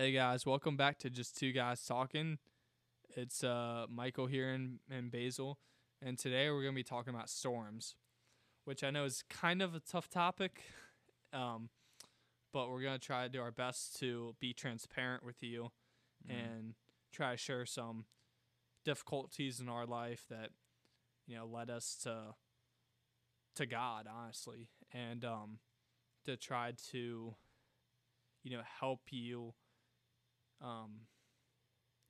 Hey guys, welcome back to just two guys talking. It's uh, Michael here and, and Basil, and today we're gonna be talking about storms, which I know is kind of a tough topic, um, but we're gonna try to do our best to be transparent with you and try to share some difficulties in our life that you know led us to to God, honestly, and um, to try to you know help you um,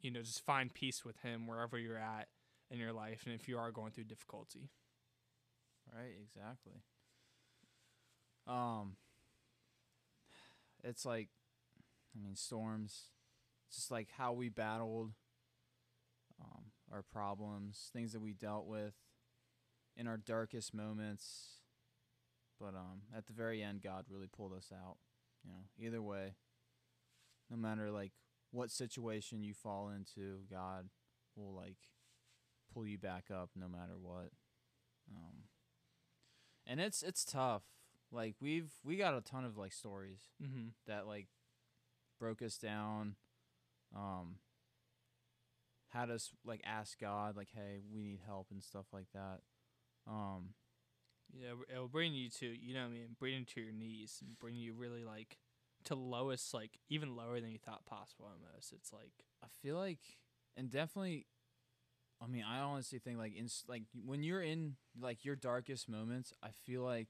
you know, just find peace with Him wherever you're at in your life, and if you are going through difficulty. Right, exactly. Um it's like I mean storms it's just like how we battled um our problems, things that we dealt with in our darkest moments. But um at the very end God really pulled us out. You know, either way, no matter like what situation you fall into, God will like pull you back up no matter what. Um, and it's it's tough. Like we've we got a ton of like stories Mm-hmm. that like broke us down, um, had us like ask God like, hey, we need help and stuff like that. Um, Yeah, it'll bring you to you know what I mean, bring you to your knees and bring you really like to lowest, like even lower than you thought possible. Almost, it's like I feel like, and definitely, I mean, I honestly think like in like when you're in like your darkest moments, I feel like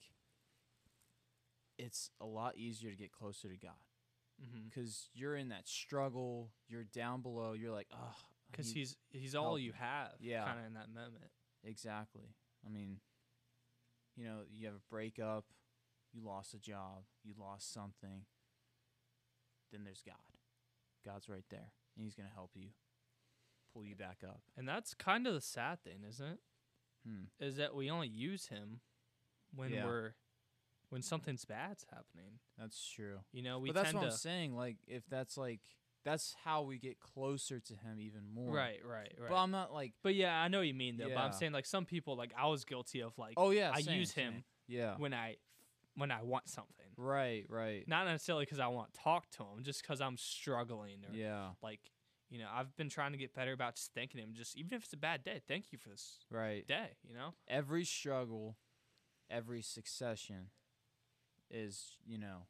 it's a lot easier to get closer to God mm-hmm. because because you're in that struggle, you're down below, you're like, oh, because he's he's all help you have, Yeah. kind of in that moment. exactly. I mean, you know, you have a breakup, you lost a job, you lost something. Then there's God. God's right there, and He's gonna help you, pull you back up. And that's kind of the sad thing, isn't it? Hmm. Is that we only use him when Yeah. we're when something's bad's happening. That's true. You know, we but that's what to I'm saying. Like, if that's like, that's how we get closer to him even more. right, right, right. But I'm not like, But yeah, I know what you mean though. But I'm saying like some people like I was guilty of like oh yeah, I same, use him same. Yeah. when I when I want something. Right, right. Not necessarily because I want to talk to him, just because I'm struggling or Yeah, like you know I've been trying to get better about just thanking him. Just even if it's a bad day, thank you for this right. day. You know. Every struggle, every succession, is you know,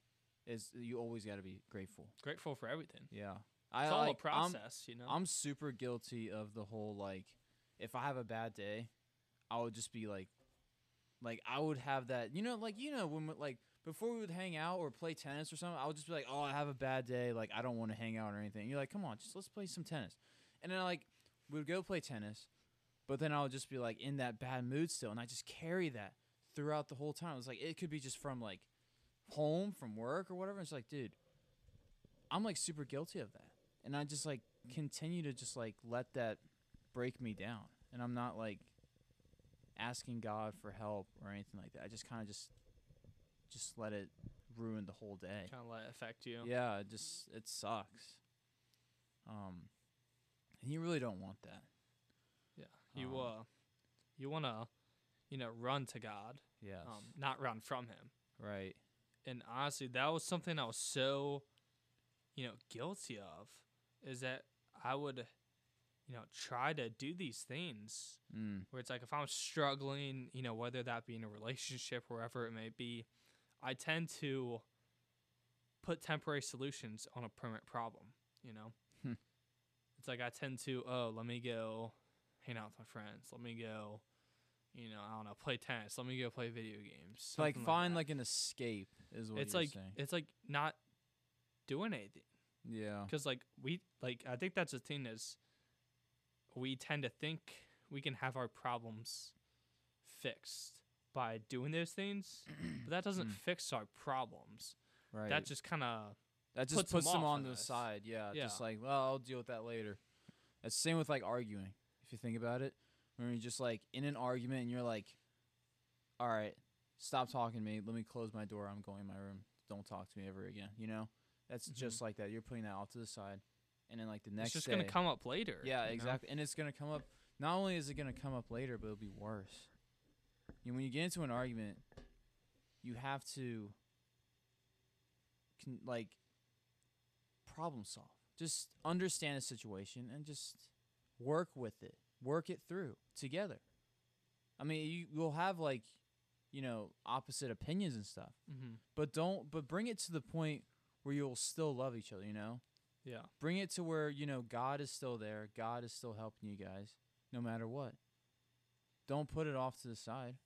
is you always got to be grateful. Grateful for everything. Yeah. I It's all like, a process, you know. I'm, I'm super guilty of the whole like, if I have a bad day, I would just be like, like I would have that, you know, like you know when like before we would hang out or play tennis or something, I would just be like, oh, I have a bad day, like I don't want to hang out or anything. You're like, come on, just let's play some tennis, and then like we would go play tennis, but then I would just be like in that bad mood still, and I just carry that throughout the whole time. It was like it could be just from like home, from work or whatever. It's like, dude, I'm like super guilty of that, and I just like continue to just like let that break me down, and I'm not like asking God for help or anything like that. I just kind of just just let it ruin the whole day. Kind of let it affect you. Yeah, it just it sucks. Um, and you really don't want that. Yeah. You Um, uh, you wanna, you know, run to God, Yes. um, not run from Him. right. and honestly, that was something I was so, you know, guilty of, is that I would, you know, try to do these things Mm. where it's like if I'm struggling, you know, whether that be in a relationship, wherever it may be, I tend to put temporary solutions on a permanent problem. You know, Hmm. it's like I tend to, oh, let me go hang out with my friends. Let me go. You know, I don't know, play tennis. Let me go play video games. Like find that like an escape is what it's like saying. it's like not doing anything yeah. because like we like i think that's the thing is we tend to think we can have our problems fixed by doing those things but that doesn't mm. fix our problems. Right. that just kind of That just puts puts, them them on the us. side. Yeah, Yeah. Just like, well, I'll deal with that later. It's the same with like arguing. If you think about it, when you're just like in an argument and you're like, all right, stop talking to me. Let me close my door. I'm going in my room. Don't talk to me ever again. You know, that's mm-hmm. just like that. You're putting that off to the side, and then like the next it's just day, gonna come up later Yeah, you know? exactly. And it's gonna come up. Not only is it gonna come up later, but it'll be worse. You know, when you get into an argument, you have to, can, like, problem solve. just understand the situation and just work with it, work it through together. I mean, you will have like, you know, opposite opinions and stuff, Mm-hmm. but don't. But bring it to the point where you'll still love each other. You know, Yeah. bring it to where you know God is still there. God is still helping you guys, no matter what. Don't put it off to the side.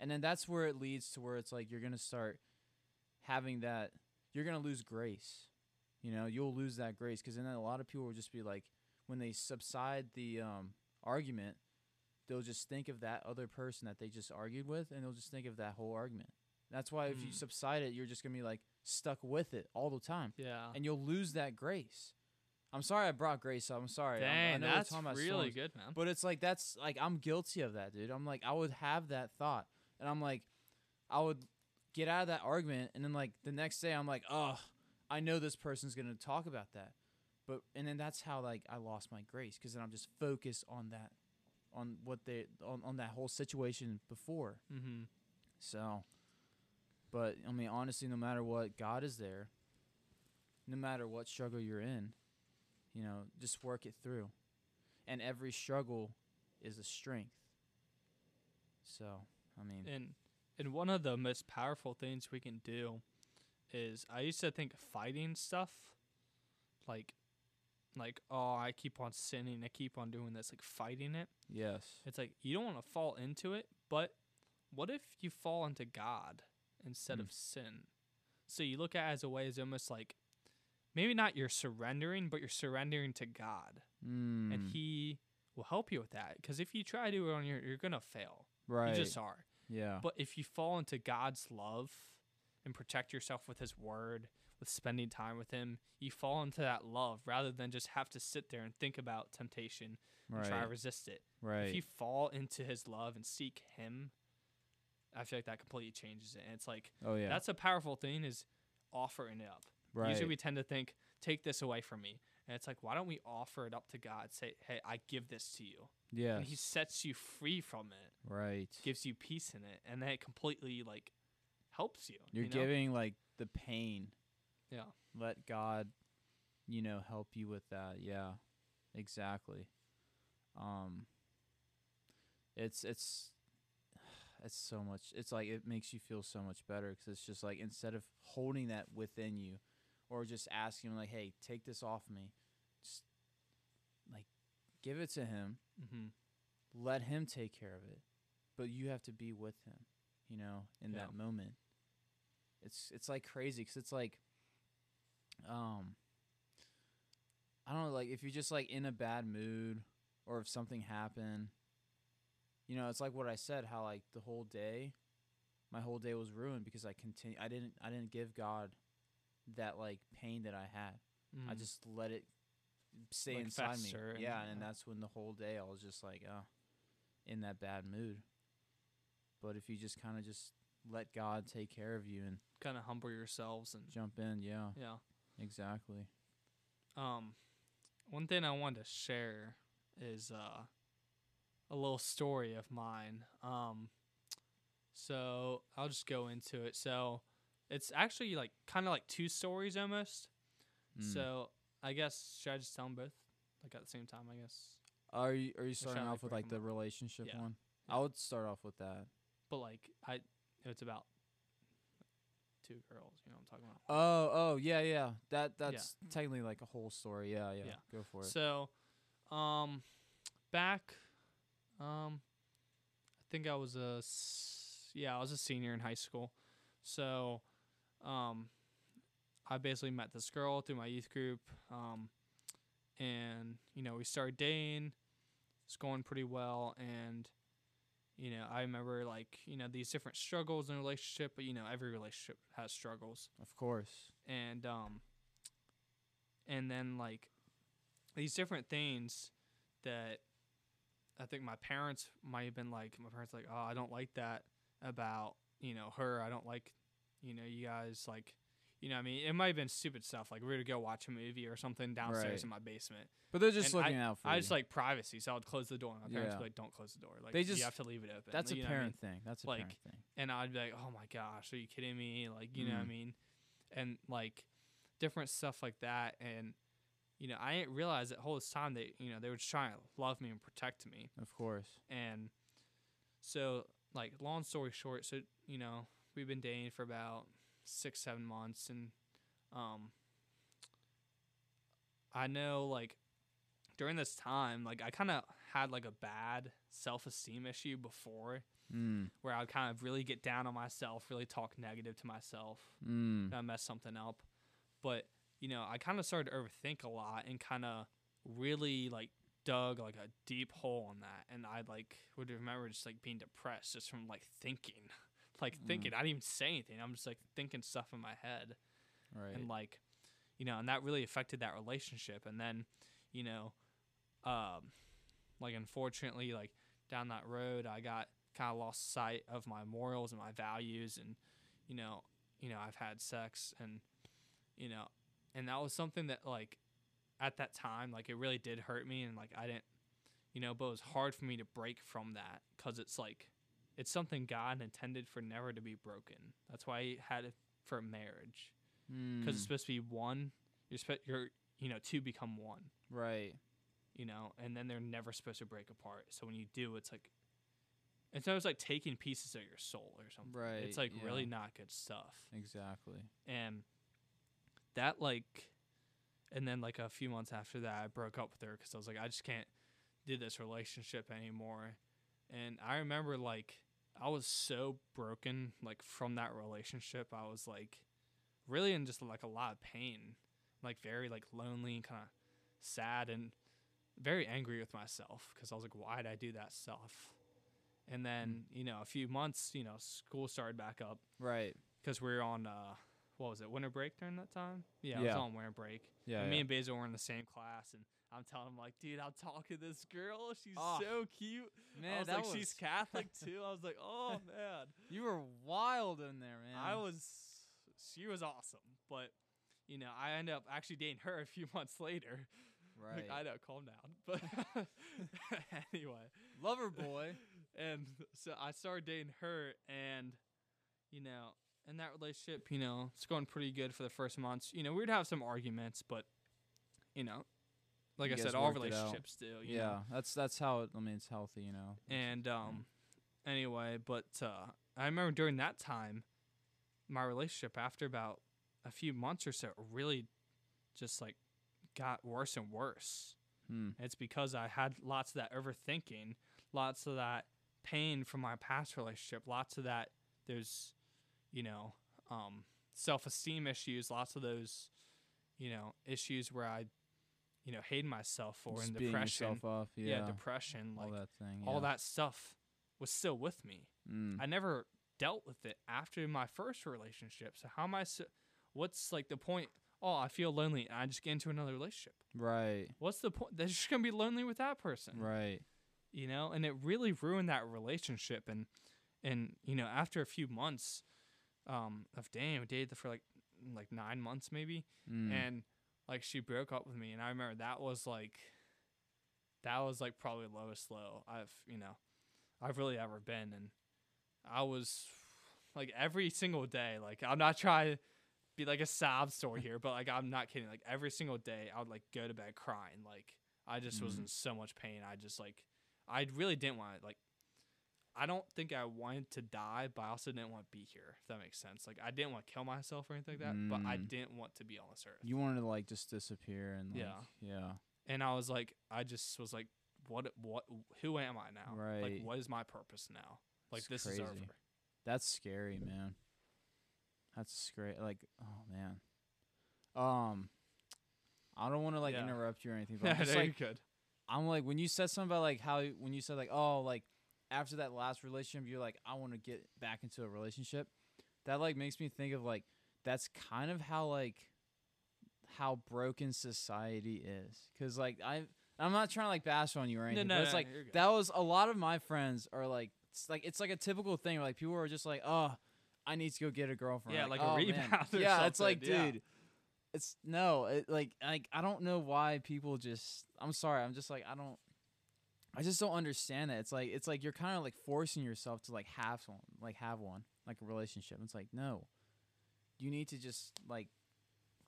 And then that's where it leads to where it's like you're gonna start having that. You're gonna lose grace. You know, you'll lose that grace because then a lot of people will just be like, when they subside the um, argument, they'll just think of that other person that they just argued with, and they'll just think of that whole argument. That's why if you Mm. subside it, you're just gonna be like stuck with it all the time Yeah. and you'll lose that grace. I'm sorry I brought grace up. I'm sorry. I'm- I Dang, know that's really storms, good, man. But it's like that's like I'm guilty of that, dude. I'm like I would have that thought, and I'm like, I would get out of that argument, and then like the next day I'm like, oh, I know this person's gonna talk about that, but and then that's how like I lost my grace because then I'm just focused on that, on what they on on that whole situation before. Mm-hmm. So, but I mean, honestly, no matter what, God is there. No matter what struggle you're in, you know, just work it through. And every struggle is a strength. So, I mean, And and one of the most powerful things we can do is I used to think fighting stuff like like oh I keep on sinning, I keep on doing this, like fighting it. yes. It's like you don't want to fall into it, but what if you fall into God instead Mm. of sin? So you look at it as a way as almost like maybe not you're surrendering, but you're surrendering to God, Mm, and He will help you with that. Because if you try to do it on your, you're gonna fail. right. You just are. Yeah. But if you fall into God's love and protect yourself with His Word, with spending time with Him, you fall into that love rather than just have to sit there and think about temptation and try to resist it. Right. If you fall into His love and seek Him, I feel like that completely changes it. And it's like oh yeah. that's a powerful thing is offering it up. right. Usually we tend to think, take this away from me. And it's like, why don't we offer it up to God? Say, hey, I give this to you. yes. And He sets you free from it right. gives you peace in it, and then it completely like helps you. You're you know? giving like the pain. Yeah. Let God, you know, help you with that. Yeah. Exactly. Um it's it's it's so much it's like it makes you feel so much better cuz it's just like instead of holding that within you or just asking like, "Hey, take this off me." Just like give it to him. Mm-hmm. Let him take care of it. But you have to be with him, you know, in Yeah. that moment. It's it's like crazy cuz it's like um I don't know like if you're just like in a bad mood or if something happened you know, it's like what I said how like the whole day my whole day was ruined because I continue I didn't I didn't give God that like pain that I had. I just let it stay. Like inside me. fester and- Yeah, and that's when the whole day I was just like, uh, in that bad mood. But if you just kind of just let God take care of you and kind of humble yourselves and jump in, yeah, yeah. exactly. Um, one thing I wanted to share is uh a little story of mine. Um, so I'll just go into it. So it's actually like kind of like two stories almost. Mm. So I guess should I just tell them both like at the same time? I guess. are you are you starting off like, with like the relationship Yeah. one? Yeah. I would start off with that. But like I, it's about two girls. You know what I'm talking about. Oh, oh, yeah, yeah. That that's technically like a whole story. Yeah, yeah. Yeah. Go for it. So, um, back, um, I think I was a yeah, I was a senior in high school. So, um, I basically met this girl through my youth group. Um, and you know we started dating. It's going pretty well, and you know I remember like you know these different struggles in a relationship, but you know every relationship has struggles of course. and um and then like these different things that I think my parents might have been like my parents like oh I don't like that about you know her I don't like you know you guys like you know what I mean it might have been stupid stuff like we were to go watch a movie or something downstairs Right. in my basement But they're just And looking out for I you. just like privacy so I would close the door and my parents would be like don't close the door like They you just- have to leave it open That's a you know what I mean? parent thing. That's a Like, parent thing. and I'd be like, "Oh my gosh, are you kidding me?" Like, you know what I Mm. mean? And like different stuff like that and you know, I didn't realize that whole this time they, you know, they were just trying to love me and protect me. Of course. And so, like, long story short, so you know, we've been dating for about six, seven months, and um, I know like during this time, like I kind of had like a bad self esteem issue before, Mm. where I'd kind of really get down on myself, really talk negative to myself, Mm. and I mess something up. But you know, I kind of started to overthink a lot and kind of really like dug like a deep hole on that, and I like would remember just like being depressed just from like thinking, like Mm. thinking. I didn't even say anything. I'm just like thinking stuff in my head Right. and like you know and that really affected that relationship and then you know um like unfortunately like down that road i got kind of lost sight of my morals and my values and you know you know i've had sex and you know and that was something that like at that time like it really did hurt me and like i didn't you know but it was hard for me to break from that because it's like it's something god intended for never to be broken that's why he had it for marriage because it's Mm. supposed to be one. You're spe- you're you know two become one. right. You know, and then they're never supposed to break apart. So when you do, it's like it's almost like taking pieces of your soul or something. Right, It's like really not good stuff. Exactly. And that like, and then like a few months after that, I broke up with her because I was like, I just can't do this relationship anymore. And I remember like I was so broken like from that relationship. I was like really in just like a lot of pain, like very like lonely and kind of sad and very angry with myself because I was like, why did I do that stuff? And then you know a few months, you know, school started back up Right. because we were on uh, what was it, winter break during that time? Yeah, I was Yeah. on winter break. Yeah. and me and Basil were in the same class, and I'm telling him like, dude, I'm talking to this girl. She's Oh, so cute. man, I was that like, was she's Catholic too. I was like, oh man. you were wild in there, man. I was, she was awesome, but you know, I ended up actually dating her a few months later. right. Like, I know, calm down. But anyway, Lover boy. and so I started dating her, and you know, in that relationship, you know, it's going pretty good for the first months. You know, we'd have some arguments, but you know, like I said, all relationships do. Yeah. know? That's that's how it, I mean it's healthy, you know. And um, anyway, but uh, I remember during that time, my relationship after about a few months or so really just like got worse and worse. Hmm. It's because I had lots of that overthinking, lots of that pain from my past relationship, lots of that there's, you know, um, self esteem issues, lots of those, you know, issues where I, you know, hate myself for Just and depression. up. yeah. Yeah. depression, all like that thing. all that stuff was still with me. Mm. I never dealt with it after my first relationship. So how am I? So, what's like the point? Oh, I feel lonely, and I just get into another relationship. Right. What's the point? They're just gonna be lonely with that person, Right. you know. And it really ruined that relationship. And and you know, after a few months um, of dating, we dated for like like nine months maybe, Mm. and like she broke up with me, and I remember that was like that was like probably lowest low I've you know I've really ever been, and I was like every single day. Like I'm not trying to be like a sob story here, but like I'm not kidding. Like every single day, I would like go to bed crying. Like I just was Mhm. in so much pain. I just like I really didn't want to like. I don't think I wanted to die, but I also didn't want to be here. If that makes sense. Like I didn't want to kill myself or anything like that, but I Mm. didn't want to be on this earth. you wanted to like just disappear and like, Yeah. yeah. and I was like, I just was like, what, what, who am I now? Right. Like, what is my purpose now? Like, It's this crazy. is over. That's scary, man. That's scary. Like, oh man. Um, I don't want to like Yeah. interrupt you or anything, but I'm just like. I'm like when you said something about like how when you said like oh like after that last relationship you're like I want to get back into a relationship. That like makes me think of like that's kind of how like how broken society is because like I I'm not trying to like bash on you or No, anything, no, but it's no, like you're that was a lot of my friends are like it's like it's like a typical thing where like people are just like oh I need to go get a girlfriend Yeah, like a "Oh, man." rebound or yeah it's like something, yeah. dude it's no it, like like I don't know why people just I'm sorry I'm just like I don't I just don't understand that it's like it's like you're kind of like forcing yourself to like have one like have one like a relationship it's like no you need to just like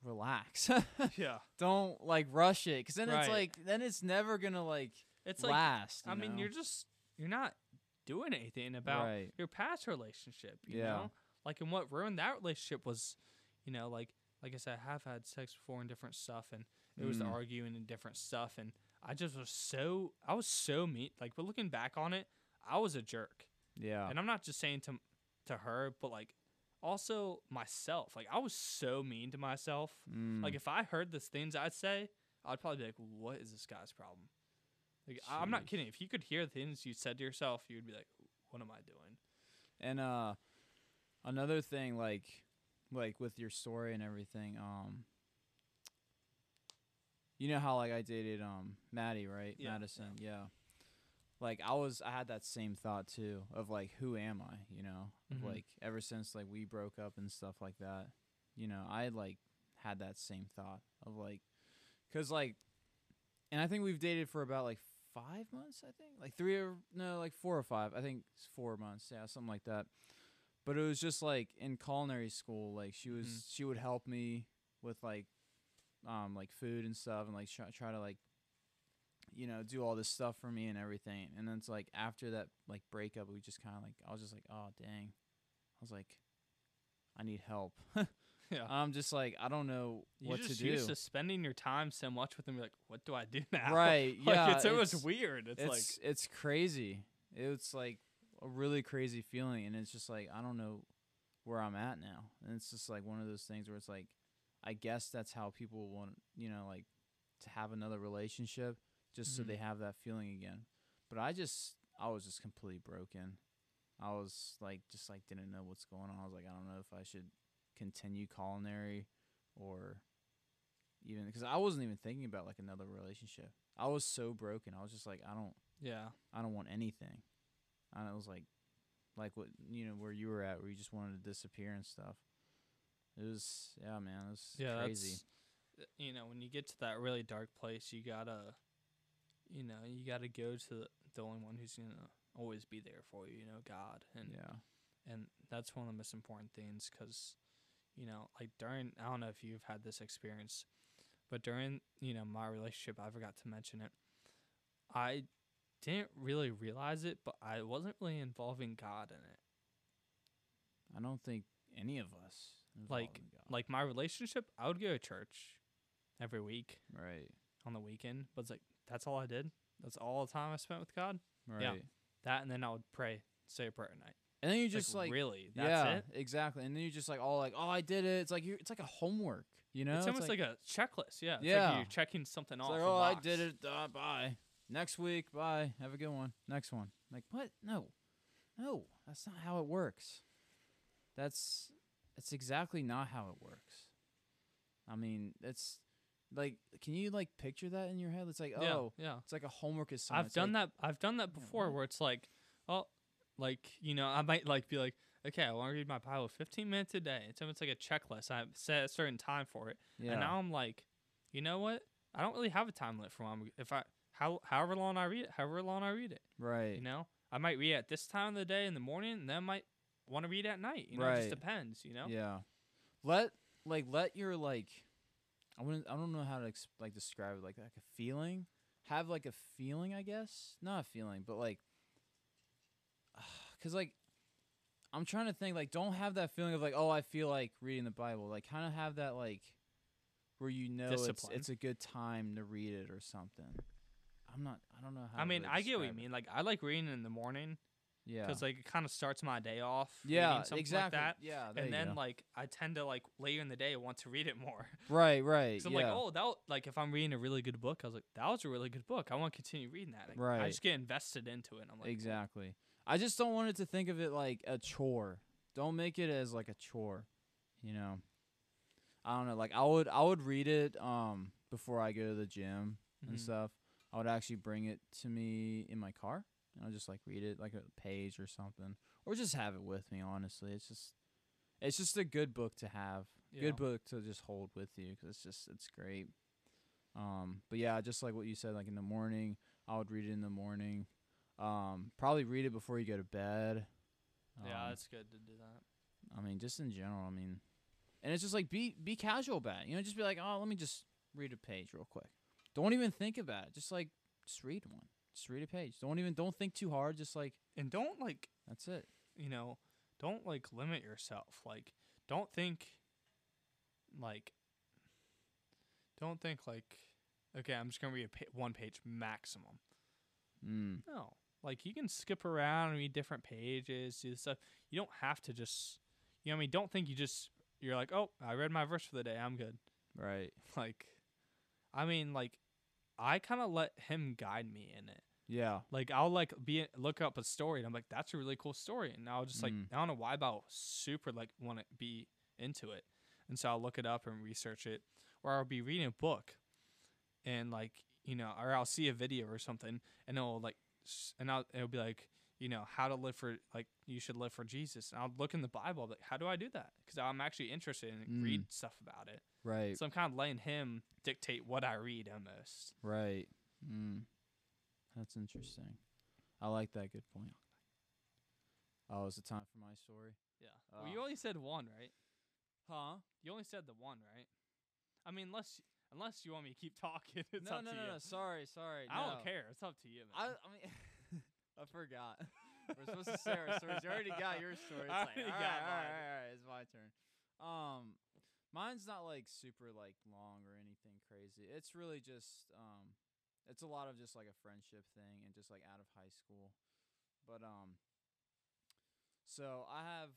relax. yeah. Don't like rush it, because then it's like then it's never gonna like It's like last. I you mean, you're just you're not doing anything about right. your past relationship. You Yeah. know, like and what ruined that relationship was, you know, like like I said, I have had sex before and different stuff, and it was the Mm. arguing and different stuff, and I just was so I was so mean. Like, but looking back on it, I was a jerk, Yeah. and I'm not just saying to to her, but like also myself. Like I was so mean to myself. Mm. Like if I heard the things I'd say, I'd probably be like, "What is this guy's problem?" Like I- I'm not kidding. If you could hear the things you said to yourself, you'd be like, "What am I doing?" And uh another thing like like with your story and everything, um you know how like I dated um Maddie, right? Yeah, Madison, yeah. Like I was I had that same thought too of like who am I, you know? Mhm. Like ever since like we broke up and stuff like that. You know, I like had that same thought of like cuz like and I think we've dated for about like 5 months, I think. Like 3 or no, like 4 or 5. I think it's 4 months. Yeah, something like that. But it was just like in culinary school, like she was Mhm. she would help me with like um like food and stuff and like try, try to like you know do all this stuff for me and everything and then it's like after that like breakup we just kind of like i was just like oh dang i was like i need help Yeah. i'm just like i don't know You what to just do used to spending your time so much with them. Like, "What do I do now?" right like yeah it's, it was it's- weird. It's, it's like it's crazy it's like a really crazy feeling and it's just like i don't know where i'm at now and it's just like one of those things where it's like i guess that's how people want you know like to have another relationship just so Mhm. they have that feeling again but i just i was just completely broken i was like just like didn't know what's going on i was like i don't know if i should continue culinary or even because i wasn't even thinking about like another relationship i was so broken i was just like i don't yeah, I don't want anything. And it was like, like what you know where you were at, where you just wanted to disappear and stuff. It was yeah, man, it was yeah. crazy. Uh, you know when you get to that really dark place, you gotta, you know, you gotta go to the, the only one who's gonna always be there for you. You know, God, and yeah, and that's one of the most important things because you know like during i don't know if you've had this experience but during you know my relationship i forgot to mention it i didn't really realize it but i wasn't really involving god in it I don't think any of us Like- involved in God. like my relationship i would go to church every week right, on the weekend but it's like that's all i did that's all the time i spent with god right, that and then i would pray say a prayer at night and then you just like, really that's yeah, it exactly, and then you just like all like, oh, I did it. It's like you, it's like a homework, you know? it's almost like, a checklist yeah it's Yeah. like you're checking something It's off like, oh, I did it. Uh, bye. Next week, bye. Have a good one. Next one. Like what? No, no, that's not how it works. That's that's exactly not how it works. I mean, it's like, can you like picture that in your head? It's like, oh, yeah it's like a homework assignment. I've It's done like- that. I've done that before, where it's like, oh, like you know, I might like be like, okay, I want to read my Bible 15 minutes a day. It's almost like a checklist. I set a certain time for it, Yeah. and now I'm like, you know what? I don't really have a time limit for when if I how however long I read it, however long I read it. right. You know, I might read at this time of the day in the morning, and then I might want to read at night. You know, it just depends. You know. Yeah. Let like let your like I wouldn't I don't know how to ex- like describe it like like a feeling. Have like a feeling, I guess. Not a feeling, but like cuz like I'm trying to think like don't have that feeling of like oh I feel like reading the Bible. Like kind of have that like where you know it's it's a good time to read it or something. I'm not I don't know how I mean, I get what you mean. Like, I like reading in the morning Yeah. because like it kind of starts my day off. yeah, something exactly. Like that. Yeah, and then go. like I tend to like later in the day want to read it more. right, right. So I'm yeah. like, oh, that like if I'm reading a really good book, I was like, that was a really good book. I want to continue reading that. Like, I just get invested into it. And I'm like, exactly. I just don't want it to think of it like a chore. Don't make it as like a chore, you know. I don't know. Like I would, I would read it um before I go to the gym and Mhm. stuff. I would actually bring it to me in my car. I'll just like read it like a page or something, or just have it with me. Honestly, it's just, it's just a good book to have. Yeah. Good book to just hold with you because it's just it's great. Um, but yeah, just like what you said, like in the morning, I would read it in the morning. Um, probably read it before you go to bed. yeah, Um, it's good to do that. I mean, just in general. I mean, and it's just like be be casual about it. You know, just be like, oh, let me just read a page real quick. Don't even think about it. Just like just read one. Just read a page. Don't even don't think too hard. Just like And don't like that's it. you know, don't like limit yourself. Like, don't think, like, don't think like, okay, I'm just gonna read a pa- one page maximum. Mm. No, like you can skip around and read different pages, do stuff. You don't have to just, you know, what I mean, don't think you just you're like, oh, I read my verse for the day, I'm good. Right. Like, I mean, like, I kind of let him guide me in it. Yeah. Like I'll like be look up a story and I'm like that's a really cool story and I'll just like Mm. I don't know why but I'll super like want to be into it and so I'll look it up and research it or I'll be reading a book and like you know or I'll see a video or something and it'll like and I'll it'll be like you know how to live for like you should live for Jesus and I'll look in the Bible like how do I do that because I'm actually interested in Mm. read stuff about it Right. so I'm kind of letting him dictate what I read almost Right. Mm. That's interesting. I like that. Good point. Oh, is it time for my story? yeah well, you Ah. only said one right Huh? You only said the one, right? I mean, unless unless you want me to keep talking, it's no, up no, no, no. Sorry, sorry. I don't care. It's up to you, I, man. I mean, I forgot. We're supposed to say our stories. You already got your story. It's I like, already all got right, all right, mine. all right, It's my turn. Um, mine's not like super like long or anything crazy. It's really just um, it's a lot of just like a friendship thing and just like out of high school. But um, so I have.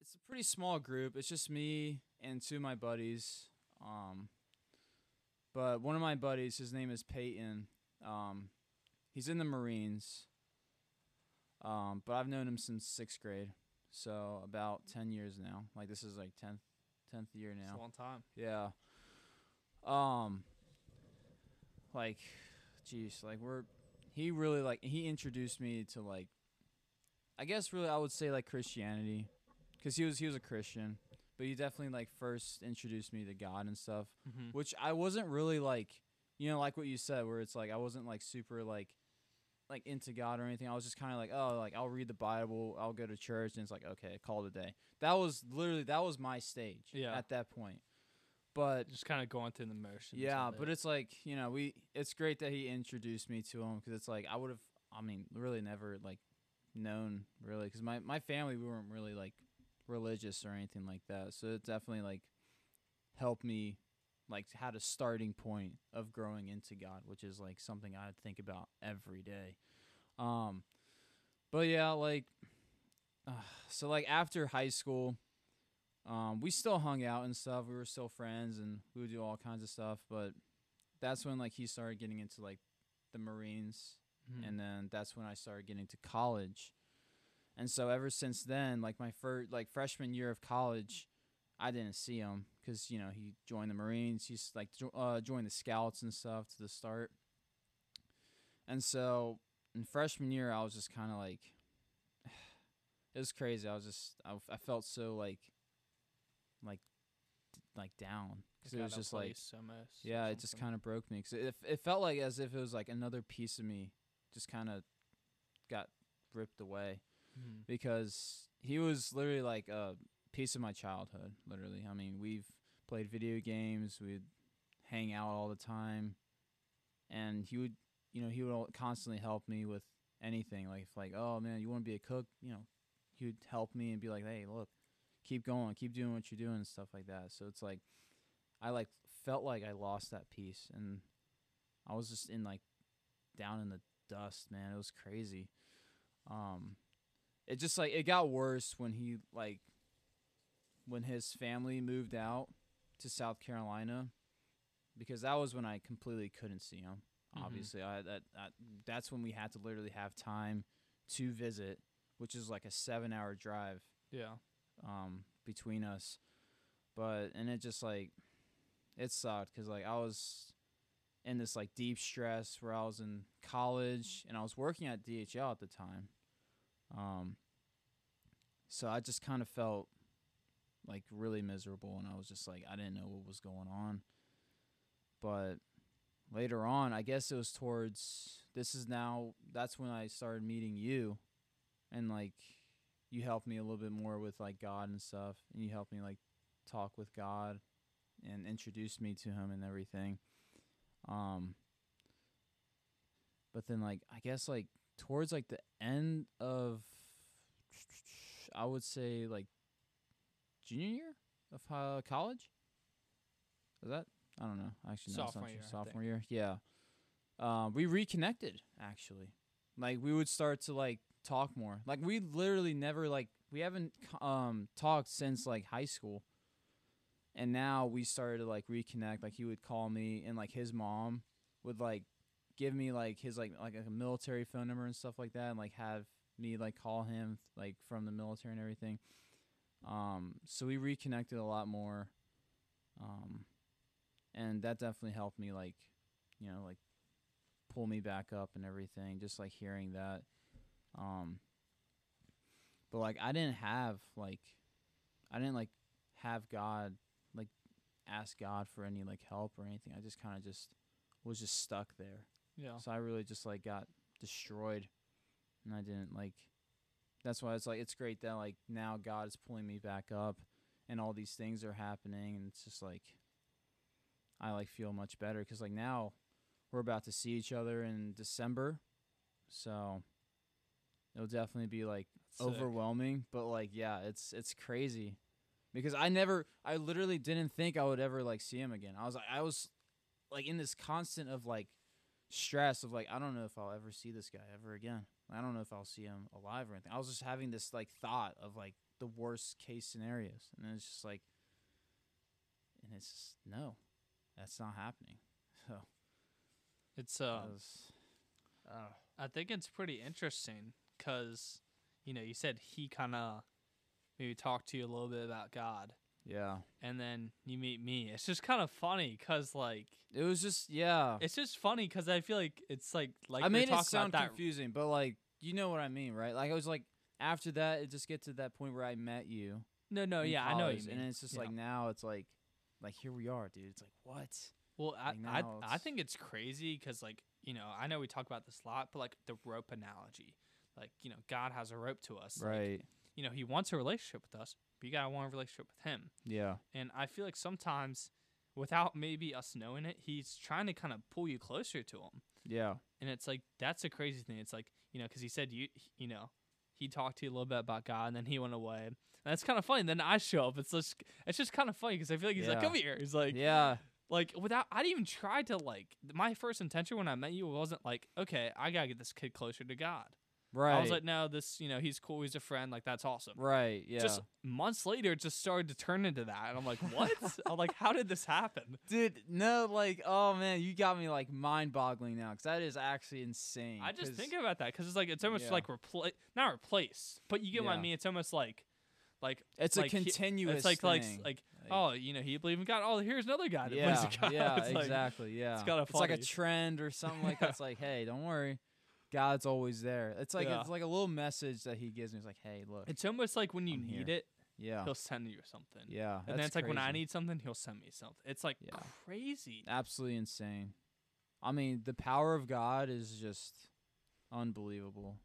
It's a pretty small group. It's just me and two of my buddies. Um, but one of my buddies, his name is Peyton. Um, he's in the Marines. Um, but I've known him since sixth grade, so about ten years now. Like this is like tenth, tenth year It's now. a long time. Yeah. Um. Like, jeez, like we're he really like he introduced me to like, I guess really I would say like Christianity, because he was he was a Christian, but he definitely like first introduced me to God and stuff Mm-hmm. which I wasn't really like, you know, like what you said, where it's like I wasn't like super like, like into God or anything. I was just kind of like, oh, like I'll read the Bible, I'll go to church, and it's like, okay, call it a day. That was literally that was my stage. Yeah. At that point, but Just kind of going through the motions. yeah, but it's like you know we. It's great that he introduced me to him because it's like I would have. I mean, really never like known really because my my family we weren't really like religious or anything like that. So it definitely like helped me like had a starting point of growing into God, which is like something I think about every day. Um, but yeah, like uh, so like after high school, um, we still hung out and stuff. We were still friends and we would do all kinds of stuff. But that's when like he started getting into like the Marines, Mhm. and then that's when I started getting to college. And so ever since then, like my first like freshman year of college, I didn't see him because you know he joined the Marines. He's like uh, joined the Scouts and stuff to the start. And so in freshman year, I was just kind of like, it was crazy. I was just I felt so like, like, like down because it was just like yeah, it just kind of broke me because it, it felt like as if it was like another piece of me just kind of got ripped away Mhm. because he was literally like a piece of my childhood. Literally, I mean, we've played video games, we'd hang out all the time, and he would, you know, he would constantly help me with anything. Like, if like, oh man, you want to be a cook, you know, he would help me and be like, hey, look, keep going, keep doing what you're doing, and stuff like that. So it's like, I like felt like I lost that piece, and I was just in like down in the dust, man. It was crazy. Um, it just like it got worse when he like when his family moved out to South Carolina because that was when I completely couldn't see him. Mhm. Obviously, I that, that that's when we had to literally have time to visit, which is like a 7-hour drive Yeah. um between us. But and it just like it sucked cuz like I was in this like deep stress where I was in college and I was working at DHL at the time. Um so I just kind of felt like really miserable and I was just like I didn't know what was going on. But later on, I guess it was towards this is now that's when I started meeting you and like you helped me a little bit more with like God and stuff and you helped me like talk with God and introduced me to him and everything. Um but then like I guess like towards like the end of I would say like junior year of uh, college. Is that I don't know. Actually, no, Sophomore year, Sophomore year, yeah. Um, we reconnected actually. Like we would start to like talk more. Like we literally never like we haven't um talked since like high school. And now we started to like reconnect. Like he would call me, and like his mom would like give me like his like like a military phone number and stuff like that, and like have me like call him like from the military and everything. Um, so we reconnected a lot more. Um, and that definitely helped me like, you know, like pull me back up and everything. Just like hearing that. Um, but like I didn't have like, I didn't like have God like ask God for any like help or anything. I just kind of just was just stuck there. Yeah. So I really just like got destroyed, and I didn't like. That's why it's like it's great that like now God is pulling me back up, and all these things are happening, and it's just like. I like feel much better because like now, we're about to see each other in December, so. It'll definitely be like Sick. overwhelming, but like yeah, it's it's crazy. Because I never I literally didn't think I would ever like see him again. I was like I was like in this constant of like stress of like I don't know if I'll ever see this guy ever again. I don't know if I'll see him alive or anything. I was just having this like thought of like the worst case scenarios, and then it's just like, and it's just, no, that's not happening. So It's uh, was, uh, I think it's pretty interesting because, you know, you said he kind of maybe talked to you a little bit about God, yeah, and then you meet me. It's just kind of funny because, like, it was just yeah. it's just funny because I feel like it's like like I made it sound confusing, but like you know what I mean, right? Like I was like after that, it just get to that point where I met you. No, no, yeah, I know you mean. And it's just Yeah. like now it's like, like here we are, dude. It's like what? Well, I, Like, I, I think it's crazy because, like, you know, I know we talk about this a lot, but like the rope analogy, like, you know, God has a rope to us. like, Right. You know, He wants a relationship with us, but you gotta want a relationship with Him. Yeah. And I feel like sometimes, without maybe us knowing it, He's trying to kind of pull you closer to Him. Yeah. And it's like that's a crazy thing. It's like you know, because He said you, you know, He talked to you a little bit about God, and then He went away. And that's kind of funny. Then I show up. It's just, it's just kind of funny because I feel like He's like, Yeah. come here. He's like, yeah. like without I didn't even try to like my first intention when I met you wasn't like okay I gotta get this kid closer to God. Right. I was like no this you know he's cool he's a friend like that's awesome. right. Yeah. Just months later it just started to turn into that and I'm like what? I'm like how did this happen? Dude, no, like, oh man, you got me like mind-boggling now, because that is actually insane. I just think about that because it's like it's almost Yeah. like replace not replace but you get what I Yeah. mean it's almost like like it's like a he- continuous. it's like like thing. like oh you know he believe in God oh here's another guy that believes yeah, yeah, It's like- exactly, yeah. kinda It's like a trend or something like Yeah. that. It's like, hey, don't worry, God's always there. It's like Yeah. it's like a little message that He gives me. It's like, hey, look, It's almost like when you I'm need here. it yeah, he'll send you something. yeah. And then that's it's like when I crazy. need something, he'll send me something. It's like Yeah. crazy. absolutely insane. I mean, the power of God is just unbelievable.